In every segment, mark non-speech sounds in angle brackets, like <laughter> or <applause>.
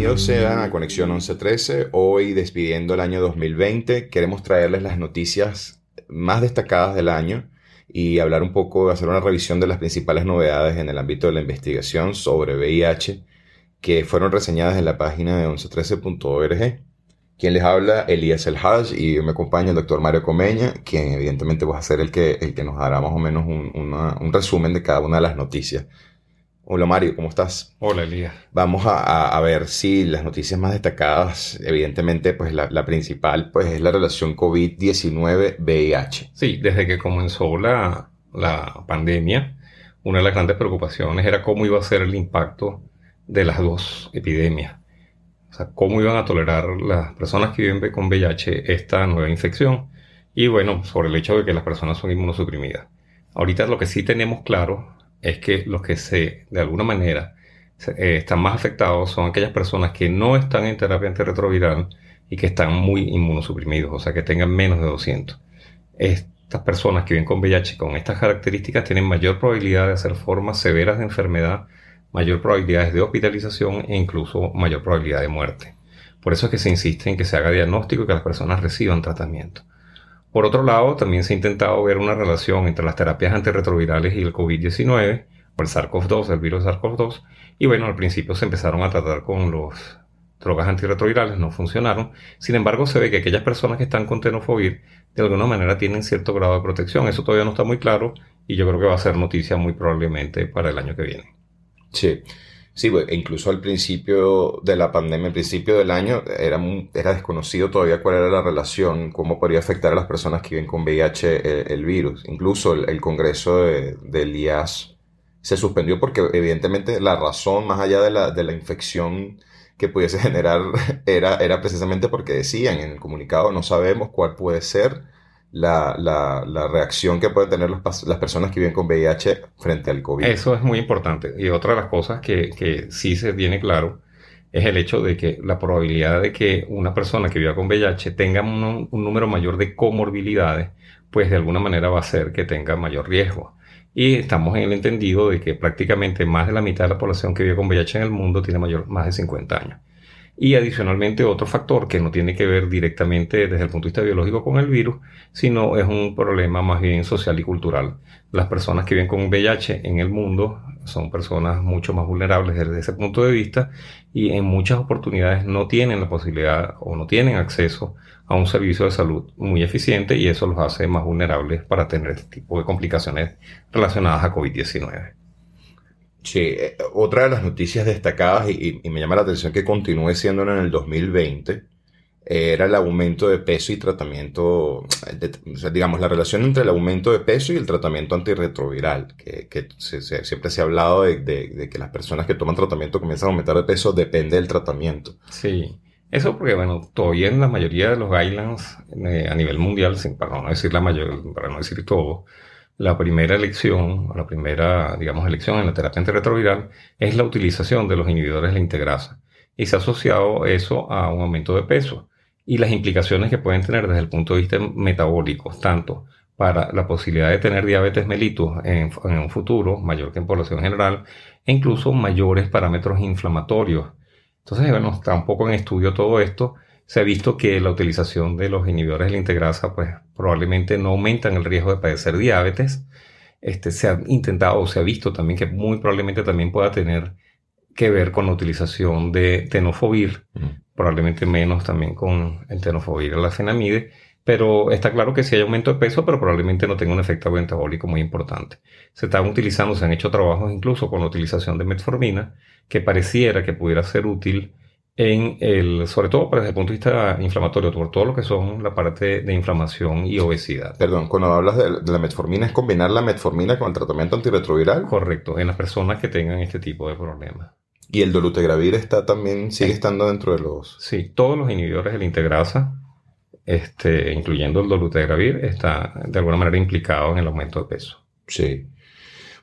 Bienvenidos a Conexión 1113. Hoy, despidiendo el año 2020, queremos traerles las noticias más destacadas del año y hablar un poco, hacer una revisión de las principales novedades en el ámbito de la investigación sobre VIH que fueron reseñadas en la página de 1113.org. Quien les habla, Elías El Haj, y me acompaña el doctor Mario Comeña, quien evidentemente va a ser el que, el que nos dará más o menos un, un resumen de cada una de las noticias. Hola Mario, ¿cómo estás? Hola Elías. Vamos a, a, ver si las noticias más destacadas, evidentemente, pues la, la principal, pues es la relación COVID-19-VIH. Sí, desde que comenzó la, la pandemia, una de las grandes preocupaciones era cómo iba a ser el impacto de las dos epidemias. O sea, cómo iban a tolerar las personas que viven con VIH esta nueva infección. Y bueno, sobre el hecho de que las personas son inmunosuprimidas. Ahorita lo que sí tenemos claro es que los que se, de alguna manera, eh, están más afectados son aquellas personas que no están en terapia antirretroviral y que están muy inmunosuprimidos, o sea, que tengan menos de 200. Estas personas que viven con VIH con estas características tienen mayor probabilidad de hacer formas severas de enfermedad mayor probabilidad de hospitalización e incluso mayor probabilidad de muerte. Por eso es que se insiste en que se haga diagnóstico y que las personas reciban tratamiento. Por otro lado, también se ha intentado ver una relación entre las terapias antirretrovirales y el COVID-19, o el SARS-CoV-2, el virus SARS-CoV-2, y bueno, al principio se empezaron a tratar con los drogas antirretrovirales, no funcionaron. Sin embargo, se ve que aquellas personas que están con tenofovir de alguna manera tienen cierto grado de protección. Eso todavía no está muy claro y yo creo que va a ser noticia muy probablemente para el año que viene. Sí. Sí, e incluso al principio de la pandemia, al principio del año, era, era desconocido todavía cuál era la relación, cómo podría afectar a las personas que viven con VIH el, virus. Incluso el, congreso de, del IAS se suspendió porque evidentemente la razón, más allá de la, de la infección que pudiese <laughs> generar, era, era precisamente porque decían en el comunicado, no sabemos cuál puede ser la, la, la, reacción que pueden tener las, las, personas que viven con VIH frente al COVID. Eso es muy importante. Y otra de las cosas que, que sí se tiene claro es el hecho de que la probabilidad de que una persona que viva con VIH tenga un, un número mayor de comorbilidades, pues de alguna manera va a ser que tenga mayor riesgo. Y estamos en el entendido de que prácticamente más de la mitad de la población que vive con VIH en el mundo tiene mayor, más de 50 años. Y adicionalmente otro factor que no tiene que ver directamente desde el punto de vista biológico con el virus, sino es un problema más bien social y cultural. Las personas que viven con VIH en el mundo son personas mucho más vulnerables desde ese punto de vista y en muchas oportunidades no tienen la posibilidad o no tienen acceso a un servicio de salud muy eficiente y eso los hace más vulnerables para tener este tipo de complicaciones relacionadas a COVID-19. Sí, eh, otra de las noticias destacadas y, me llama la atención que continúe siendo en el 2020 era el aumento de peso y tratamiento, digamos, la relación entre el aumento de peso y el tratamiento antirretroviral, que, que siempre se ha hablado de, que las personas que toman tratamiento comienzan a aumentar de peso, depende del tratamiento. Sí, eso porque, bueno, todavía en la mayoría de los guidelines eh, a nivel mundial, para no decir la mayor, para no decir todo, la primera elección, la primera, digamos, elección en la terapia antirretroviral es la utilización de los inhibidores de la integrasa. Y se ha asociado eso a un aumento de peso y las implicaciones que pueden tener desde el punto de vista metabólico, tanto para la posibilidad de tener diabetes mellitus en, en un futuro, mayor que en población general, e incluso mayores parámetros inflamatorios. Entonces, bueno, está un poco en estudio todo esto se ha visto que la utilización de los inhibidores de la integrasa pues probablemente no aumentan el riesgo de padecer diabetes. Este, se ha intentado o se ha visto también que muy probablemente también pueda tener que ver con la utilización de tenofovir, mm. probablemente menos también con el tenofovir o la cenamide, pero está claro que sí hay aumento de peso, pero probablemente no tenga un efecto metabólico muy importante. Se están utilizando, se han hecho trabajos incluso con la utilización de metformina, que pareciera que pudiera ser útil en el, sobre todo desde el punto de vista inflamatorio, por todo lo que son la parte de inflamación y obesidad. Perdón, cuando hablas de, la metformina, ¿es combinar la metformina con el tratamiento antirretroviral? Correcto, en las personas que tengan este tipo de problemas. ¿Y el dolutegravir está también, sigue estando dentro de los...? Sí, todos los inhibidores de la integrasa, este, incluyendo el dolutegravir, está de alguna manera implicado en el aumento de peso. Sí.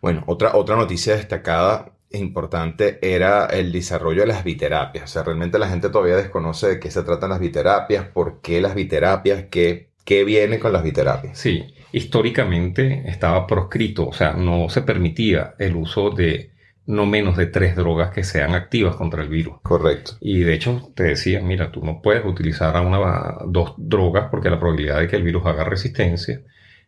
Bueno, otra, otra noticia destacada importante era el desarrollo de las biterapias. O sea, realmente la gente todavía desconoce de qué se tratan las biterapias, por qué las biterapias, qué, qué viene con las biterapias. Sí, históricamente estaba proscrito, o sea, no se permitía el uso de no menos de tres drogas que sean activas contra el virus. Correcto. Y de hecho te decía, mira, tú no puedes utilizar a una, dos drogas porque la probabilidad de que el virus haga resistencia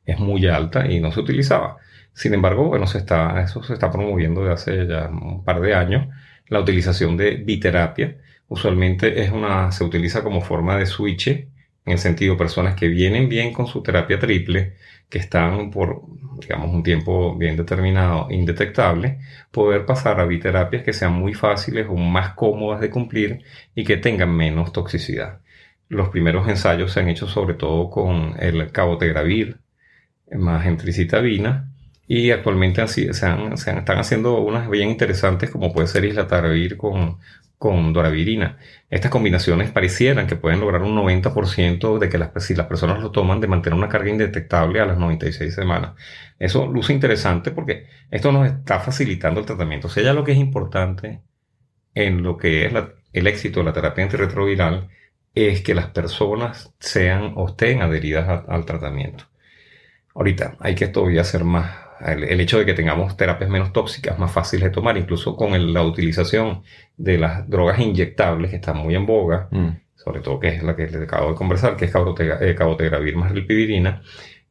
es muy alta y no se utilizaba. Sin embargo, bueno, se está, eso se está promoviendo desde hace ya un par de años, la utilización de biterapia. Usualmente es una, se utiliza como forma de switch, en el sentido personas que vienen bien con su terapia triple, que están por, digamos, un tiempo bien determinado, indetectable, poder pasar a biterapias que sean muy fáciles o más cómodas de cumplir y que tengan menos toxicidad. Los primeros ensayos se han hecho sobre todo con el cabotegravir, más entricitabina, y actualmente se, han, se están haciendo unas bien interesantes como puede ser islatravir con con doravirina. Estas combinaciones parecieran que pueden lograr un 90% de que las, si las personas lo toman de mantener una carga indetectable a las 96 semanas. Eso luce interesante porque esto nos está facilitando el tratamiento. O sea, ya lo que es importante en lo que es el éxito de la terapia antirretroviral es que las personas sean o estén adheridas al tratamiento. Ahorita hay que todavía hacer más el, hecho de que tengamos terapias menos tóxicas, más fáciles de tomar, incluso con la utilización de las drogas inyectables que están muy en boga, mm. sobre todo que es la que les acabo de conversar, que es eh, cabotegravir más rilpivirina,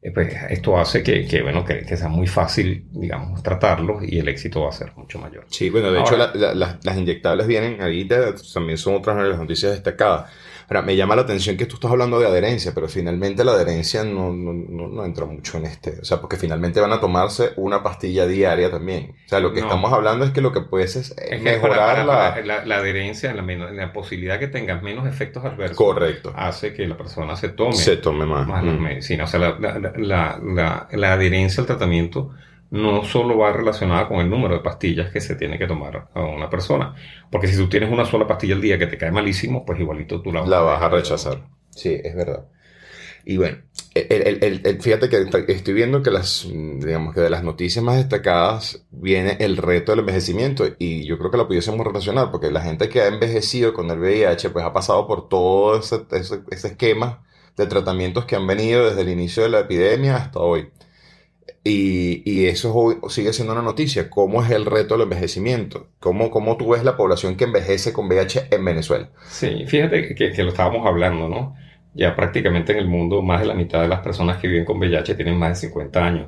eh, pues esto hace que, que bueno, que, sea muy fácil, digamos, tratarlos y el éxito va a ser mucho mayor. Sí, bueno, de hecho las inyectables vienen ahorita, también son otras de las noticias destacadas Ahora, me llama la atención que tú estás hablando de adherencia, pero finalmente la adherencia no, no, no, entra mucho en este. O sea, porque finalmente van a tomarse una pastilla diaria también. O sea, lo que estamos hablando es que lo que puedes es, mejorar la... la... adherencia, la, la posibilidad que tengas menos efectos adversos. Correcto. Hace que la persona se tome, se tome más, más mm. O sea, la adherencia al tratamiento no solo va relacionada con el número de pastillas que se tiene que tomar a una persona. Porque si tú tienes una sola pastilla al día que te cae malísimo, pues igualito tú la, la vas a rechazar. Sí, es verdad. Y bueno, el, fíjate que estoy viendo que las, digamos que de las noticias más destacadas viene el reto del envejecimiento y yo creo que lo pudiésemos relacionar porque la gente que ha envejecido con el VIH pues ha pasado por todo ese, ese, ese esquema de tratamientos que han venido desde el inicio de la epidemia hasta hoy. Y, eso sigue siendo una noticia. ¿Cómo es el reto del envejecimiento? ¿Cómo, ¿Cómo tú ves la población que envejece con VIH en Venezuela? Sí, fíjate que, que, lo estábamos hablando, ¿no? Ya prácticamente en el mundo más de la mitad de las personas que viven con VIH tienen más de 50 años.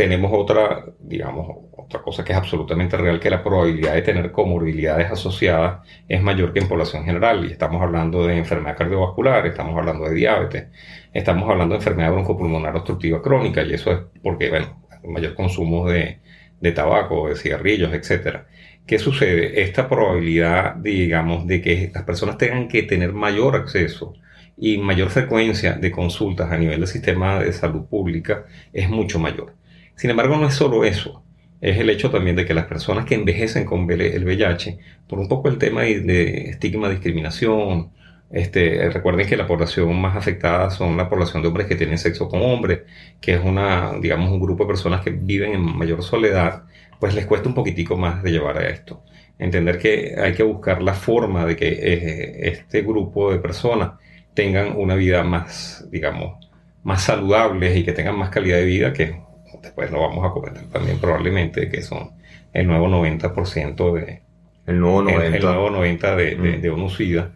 Tenemos otra, digamos, otra cosa que es absolutamente real, que la probabilidad de tener comorbilidades asociadas es mayor que en población general. Y estamos hablando de enfermedad cardiovascular, estamos hablando de diabetes, estamos hablando de enfermedad broncopulmonar obstructiva crónica, y eso es porque, bueno, mayor consumo de, de tabaco, de cigarrillos, etcétera. ¿Qué sucede? Esta probabilidad, digamos, de que las personas tengan que tener mayor acceso y mayor frecuencia de consultas a nivel del sistema de salud pública es mucho mayor. Sin embargo, no es solo eso. Es el hecho también de que las personas que envejecen con el VIH, por un poco el tema de estigma, discriminación, este, recuerden que la población más afectada son la población de hombres que tienen sexo con hombres, que es una, digamos, un grupo de personas que viven en mayor soledad, pues les cuesta un poquitico más de llevar a esto. Entender que hay que buscar la forma de que eh, este grupo de personas tengan una vida más, digamos, más saludable y que tengan más calidad de vida, que después lo vamos a comentar también probablemente, que son el nuevo 90% de... El nuevo 90%, el, nuevo 90 de, de, mm. de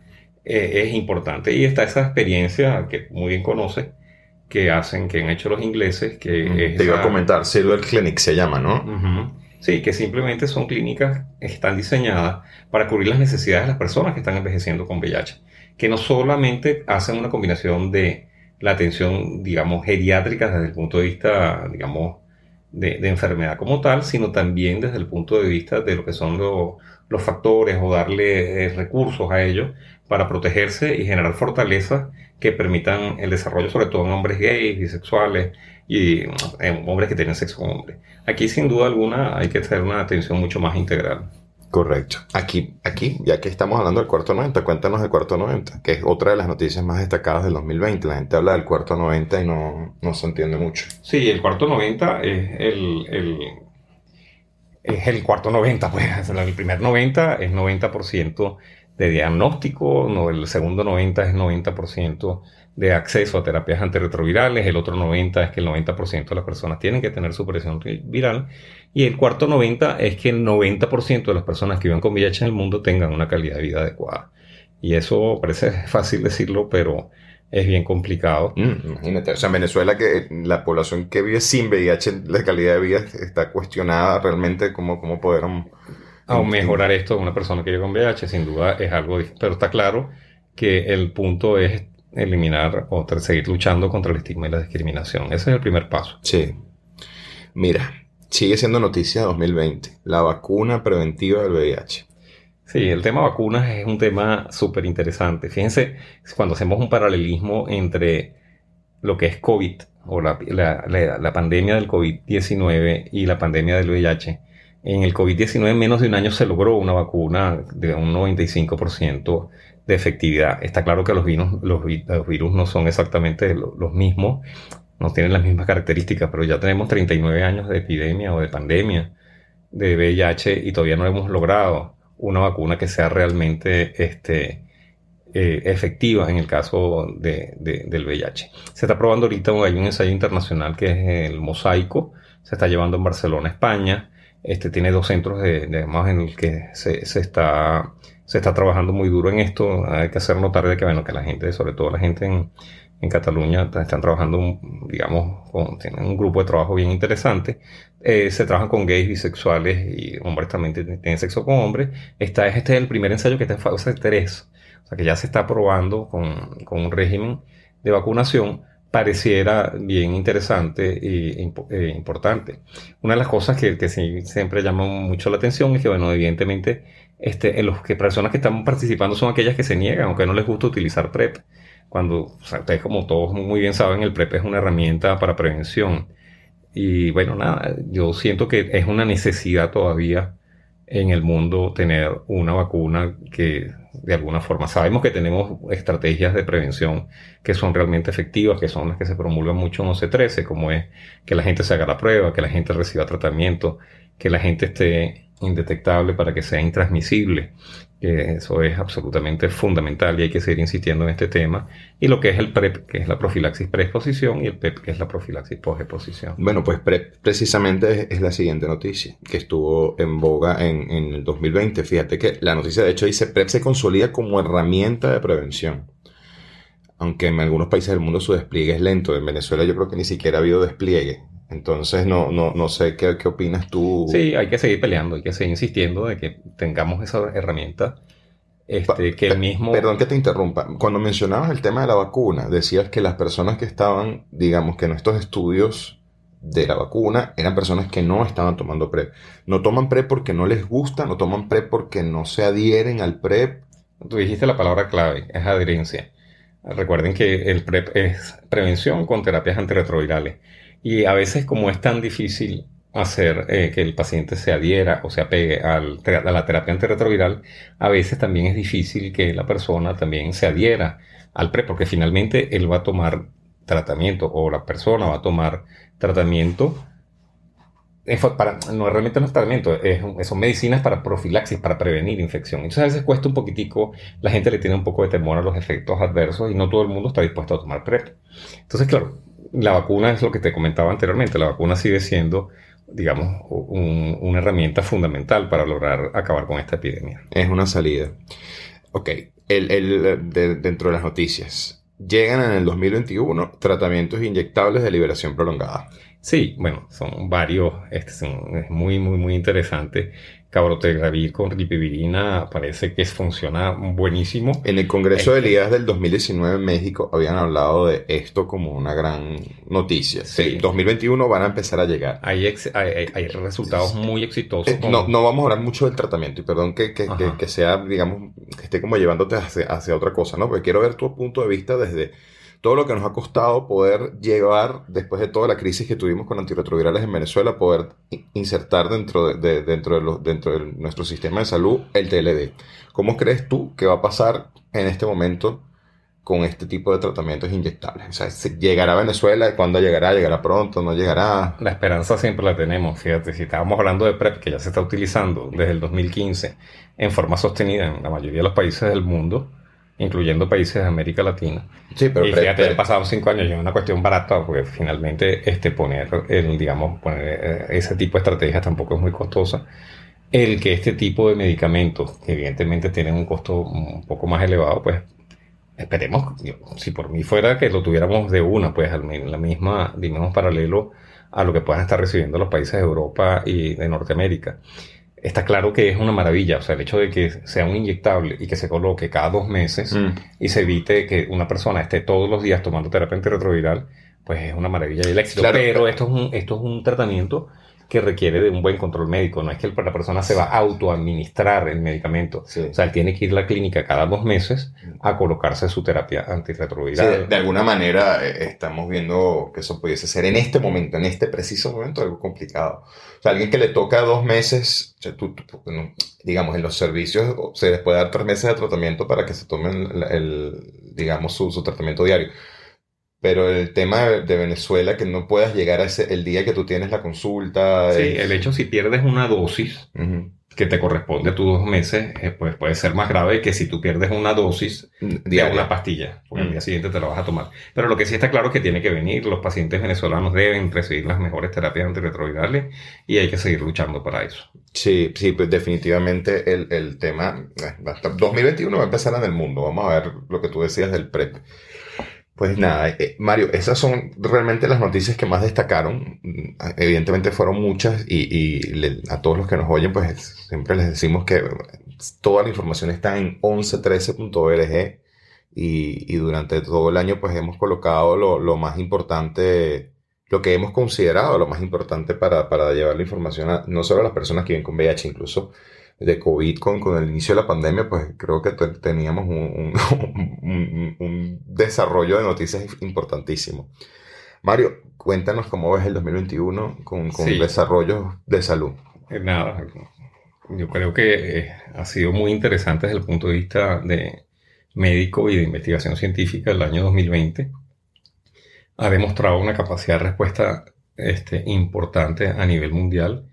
eh, es importante. Y está esa experiencia que muy bien conoce, que hacen, que han hecho los ingleses, que... Te iba a comentar, Silver Clinic se llama, ¿no? Sí, que simplemente son clínicas que están diseñadas para cubrir las necesidades de las personas que están envejeciendo con VIH, que no solamente hacen una combinación de la atención, digamos, geriátrica desde el punto de vista, digamos, de, enfermedad como tal, sino también desde el punto de vista de lo que son los factores o darle eh, recursos a ellos para protegerse y generar fortalezas que permitan el desarrollo, sobre todo en hombres gays, bisexuales y en hombres que tienen sexo con hombres. Aquí, sin duda alguna, hay que hacer una atención mucho más integral. Correcto. Aquí, aquí, ya que estamos hablando del cuarto 90, cuéntanos del cuarto 90, que es otra de las noticias más destacadas del 2020. La gente habla del cuarto 90 y no, no se entiende mucho. Sí, el cuarto 90 es el, el es el cuarto 90, pues el primer 90 es 90% de diagnóstico, el segundo 90 es 90% de acceso a terapias antirretrovirales, el otro 90 es que el 90% de las personas tienen que tener su presión viral y el cuarto 90 es que el 90% de las personas que viven con VIH en el mundo tengan una calidad de vida adecuada. Y eso parece fácil decirlo, pero es bien complicado. Mm, imagínate, o sea, en Venezuela que la población que vive sin VIH, la calidad de vida está cuestionada realmente cómo, cómo poder... A mejorar esto de una persona que vive con VIH, sin duda es algo difícil, pero está claro que el punto es eliminar o seguir luchando contra el estigma y la discriminación. Ese es el primer paso. Sí. Mira, sigue siendo noticia 2020, la vacuna preventiva del VIH. Sí, el tema vacunas es un tema súper interesante. Fíjense, cuando hacemos un paralelismo entre lo que es COVID o la, la pandemia del COVID-19 y la pandemia del VIH, en el COVID-19 en menos de un año se logró una vacuna de un 95% de efectividad. Está claro que los virus, los, virus no son exactamente los mismos, no tienen las mismas características, pero ya tenemos 39 años de epidemia o de pandemia de VIH y todavía no hemos logrado una vacuna que sea realmente este, eh, efectiva en el caso de, del VIH. Se está probando ahorita, hay un ensayo internacional que es el Mosaico, se está llevando en Barcelona, España. Este tiene dos centros de, además en el que se está se está trabajando muy duro en esto. Hay que hacer notar de que, bueno, que la gente, sobre todo la gente en, en Cataluña, están trabajando, digamos, con, tienen un grupo de trabajo bien interesante. Eh, se trabajan con gays, bisexuales y hombres también tienen sexo con hombres. Esta, este es el primer ensayo que está en fase 3. O sea, que ya se está probando con, con un régimen de vacunación pareciera bien interesante e, e importante. Una de las cosas que, que siempre llama mucho la atención es que, bueno, evidentemente, este, en los que personas que están participando son aquellas que se niegan o que no les gusta utilizar PrEP. Cuando, ustedes como todos muy bien saben, el PrEP es una herramienta para prevención. Y bueno, nada, yo siento que es una necesidad todavía en el mundo tener una vacuna que de alguna forma sabemos que tenemos estrategias de prevención que son realmente efectivas, que son las que se promulgan mucho en OC13, como es que la gente se haga la prueba, que la gente reciba tratamiento, que la gente esté indetectable para que sea intransmisible. eso es absolutamente fundamental y hay que seguir insistiendo en este tema. Y lo que es el PrEP, que es la profilaxis preexposición, y el PEP, que es la profilaxis posexposición. Bueno, pues PrEP precisamente es, la siguiente noticia, que estuvo en boga en, en el 2020. Fíjate que la noticia de hecho dice PrEP se consolida como herramienta de prevención aunque en algunos países del mundo su despliegue es lento. En Venezuela yo creo que ni siquiera ha habido despliegue. Entonces, no, no, no sé qué, qué opinas tú. Sí, hay que seguir peleando, hay que seguir insistiendo de que tengamos esa herramienta. Este, que el mismo... Perdón que te interrumpa. Cuando mencionabas el tema de la vacuna, decías que las personas que estaban, digamos que en estos estudios de la vacuna eran personas que no estaban tomando PrEP. No toman PrEP porque no les gusta, no toman PrEP porque no se adhieren al PrEP. Tú dijiste la palabra clave, es adherencia. Recuerden que el PrEP es prevención con terapias antirretrovirales. Y a veces como es tan difícil hacer eh, que el paciente se adhiera o se apegue al, a la terapia antirretroviral, a veces también es difícil que la persona también se adhiera al PrEP, porque finalmente él va a tomar tratamiento o la persona va a tomar tratamiento para, no realmente no es tratamiento, son medicinas para profilaxis, para prevenir infección. Entonces a veces cuesta un poquitico, la gente le tiene un poco de temor a los efectos adversos y no todo el mundo está dispuesto a tomar PrEP. Entonces, claro, la vacuna es lo que te comentaba anteriormente, la vacuna sigue siendo, digamos, una herramienta fundamental para lograr acabar con esta epidemia. Es una salida. Ok, el, dentro de las noticias. Llegan en el 2021 tratamientos inyectables de liberación prolongada. Sí, bueno, son varios, este es muy, muy, muy interesante cabrotegravir con ripivirina parece que funciona buenísimo. En el Congreso de este Ligas del 2019 en México habían hablado de esto como una gran noticia. Sí. 2021 van a empezar a llegar. Hay, hay, resultados muy exitosos. Eh, no, no vamos a hablar mucho del tratamiento y perdón que, que, que, sea, digamos, que esté como llevándote hacia, hacia otra cosa, ¿no? Porque quiero ver tu punto de vista desde todo lo que nos ha costado poder llevar, después de toda la crisis que tuvimos con antirretrovirales en Venezuela, poder insertar dentro de, dentro de, los, dentro de nuestro sistema de salud el TLD. ¿Cómo crees tú que va a pasar en este momento con este tipo de tratamientos inyectables? O sea, ¿llegará a Venezuela? ¿Cuándo llegará? ¿Llegará pronto? ¿No llegará? La esperanza siempre la tenemos. Fíjate, si estábamos hablando de PrEP, que ya se está utilizando desde el 2015 en forma sostenida en la mayoría de los países del mundo, incluyendo países de América Latina. Sí, pero y fíjate, pasado cinco años y es una cuestión barata porque finalmente este, poner, el, digamos, poner eh, ese tipo de estrategias tampoco es muy costosa. El que este tipo de medicamentos, que evidentemente tienen un costo un poco más elevado, pues esperemos, si por mí fuera que lo tuviéramos de una, pues en la misma, digamos, paralelo a lo que puedan estar recibiendo los países de Europa y de Norteamérica está claro que es una maravilla. O sea, el hecho de que sea un inyectable y que se coloque cada dos meses mm. y se evite que una persona esté todos los días tomando terapia antirretroviral, pues es una maravilla y el éxito. pero esto es, un, esto es un tratamiento que requiere de un buen control médico. No es que la persona se va a autoadministrar el medicamento. O sea, él tiene que ir a la clínica cada dos meses a colocarse su terapia antirretroviral. Sí, de, alguna manera eh, estamos viendo que eso pudiese ser en este momento, en este preciso momento, algo complicado. O sea, alguien que le toca dos meses, digamos, en los servicios se les puede dar tres meses de tratamiento para que se tomen el, digamos, su tratamiento diario pero el tema de, Venezuela, que no puedas llegar a ese, el día que tú tienes la consulta. Sí, el hecho si pierdes una dosis que te corresponde a tus dos meses, eh, pues puede ser más grave que si tú pierdes una dosis de una pastilla, porque al día siguiente te la vas a tomar. Pero lo que sí está claro es que tiene que venir, los pacientes venezolanos deben recibir las mejores terapias antirretrovirales y hay que seguir luchando para eso. Sí, sí, pues definitivamente el, el tema, 2021 va a empezar en el mundo, vamos a ver lo que tú decías del PrEP. Pues nada, eh, Mario, esas son realmente las noticias que más destacaron. Evidentemente fueron muchas y, a todos los que nos oyen, pues siempre les decimos que toda la información está en 1113.org y, y durante todo el año pues hemos colocado lo, lo, más importante, lo que hemos considerado lo más importante para, para llevar la información a, no solo a las personas que viven con VIH, incluso de COVID con, con el inicio de la pandemia, pues creo que teníamos <laughs> un, un, desarrollo de noticias importantísimo. Mario, cuéntanos cómo ves el 2021 con, con desarrollos de salud. Eh, nada, yo creo que eh, ha sido muy interesante desde el punto de vista de médico y de investigación científica el año 2020. Ha demostrado una capacidad de respuesta este, importante a nivel mundial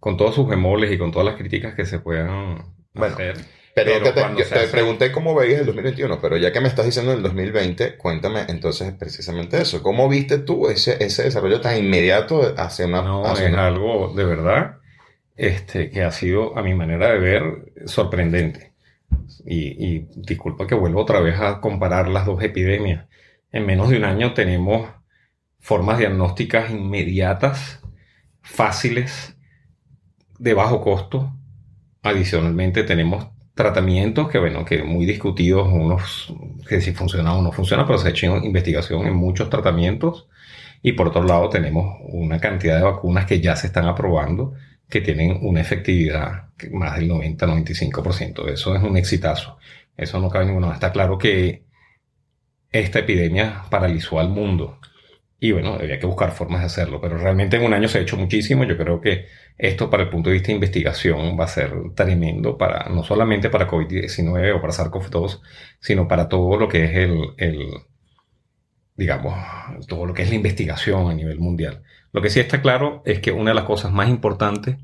con todos sus bemoles y con todas las críticas que se puedan hacer. Pero, te, te pregunté cómo veías el 2021, pero ya que me estás diciendo el 2020, cuéntame entonces precisamente eso. ¿Cómo viste tú ese, ese desarrollo tan inmediato hacia una... No, es algo de verdad este, que ha sido, a mi manera de ver, sorprendente. Y, y disculpa que vuelvo otra vez a comparar las dos epidemias. En menos de un año tenemos formas diagnósticas inmediatas, fáciles, de bajo costo. Adicionalmente tenemos tratamientos que, bueno, que muy discutidos, unos que si funciona o no funciona, pero se ha hecho investigación en muchos tratamientos. Y por otro lado tenemos una cantidad de vacunas que ya se están aprobando que tienen una efectividad más del 90-95%. Eso es un exitazo. Eso no cabe ninguno. Está claro que esta epidemia paralizó al mundo. Y bueno, había que buscar formas de hacerlo. Pero realmente en un año se ha hecho muchísimo. Yo creo que esto para el punto de vista de investigación va a ser tremendo para, no solamente para COVID-19 o para SARS-CoV-2, sino para todo lo que es el, digamos, todo lo que es la investigación a nivel mundial. Lo que sí está claro es que una de las cosas más importantes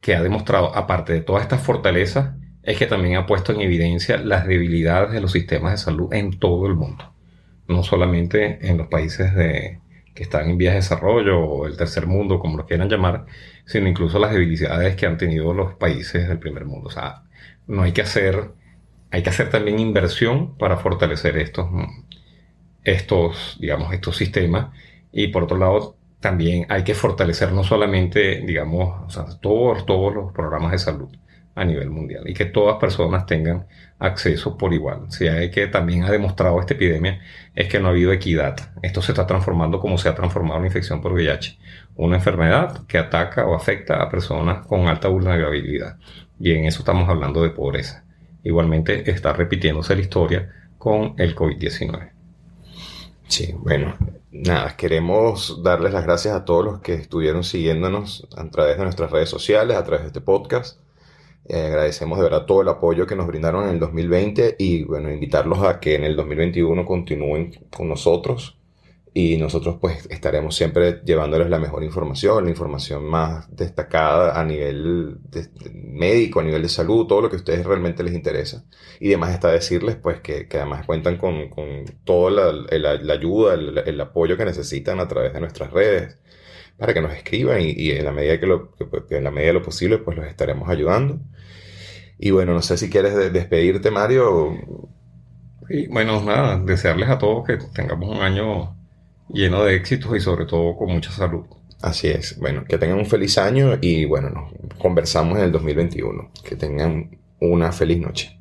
que ha demostrado, aparte de todas estas fortalezas, es que también ha puesto en evidencia las debilidades de los sistemas de salud en todo el mundo. No solamente en los países de, que están en vías de desarrollo o el tercer mundo, como lo quieran llamar, sino incluso las debilidades que han tenido los países del primer mundo. O sea, no hay que hacer, hay que hacer también inversión para fortalecer estos, estos, digamos, estos sistemas. Y por otro lado, también hay que fortalecer no solamente, digamos, o sea, todos, todos los programas de salud a nivel mundial y que todas personas tengan acceso por igual. Si hay que también ha demostrado esta epidemia es que no ha habido equidad. Esto se está transformando como se ha transformado la infección por VIH, una enfermedad que ataca o afecta a personas con alta vulnerabilidad. Y en eso estamos hablando de pobreza. Igualmente está repitiéndose la historia con el COVID-19. Sí, bueno, nada, queremos darles las gracias a todos los que estuvieron siguiéndonos a través de nuestras redes sociales, a través de este podcast. Eh, agradecemos de verdad todo el apoyo que nos brindaron en el 2020 y bueno, invitarlos a que en el 2021 continúen con nosotros y nosotros pues estaremos siempre llevándoles la mejor información, la información más destacada a nivel médico, a nivel de salud, todo lo que a ustedes realmente les interesa. Y además está decirles pues que, además cuentan con, con toda la, ayuda, el, apoyo que necesitan a través de nuestras redes para que nos escriban y, en la medida que, lo, en la medida de lo posible pues los estaremos ayudando. Y bueno, no sé si quieres despedirte Mario. Y bueno, nada, desearles a todos que tengamos un año lleno de éxitos y sobre todo con mucha salud. Así es. Bueno, que tengan un feliz año y bueno, nos conversamos en el 2021. Que tengan una feliz noche.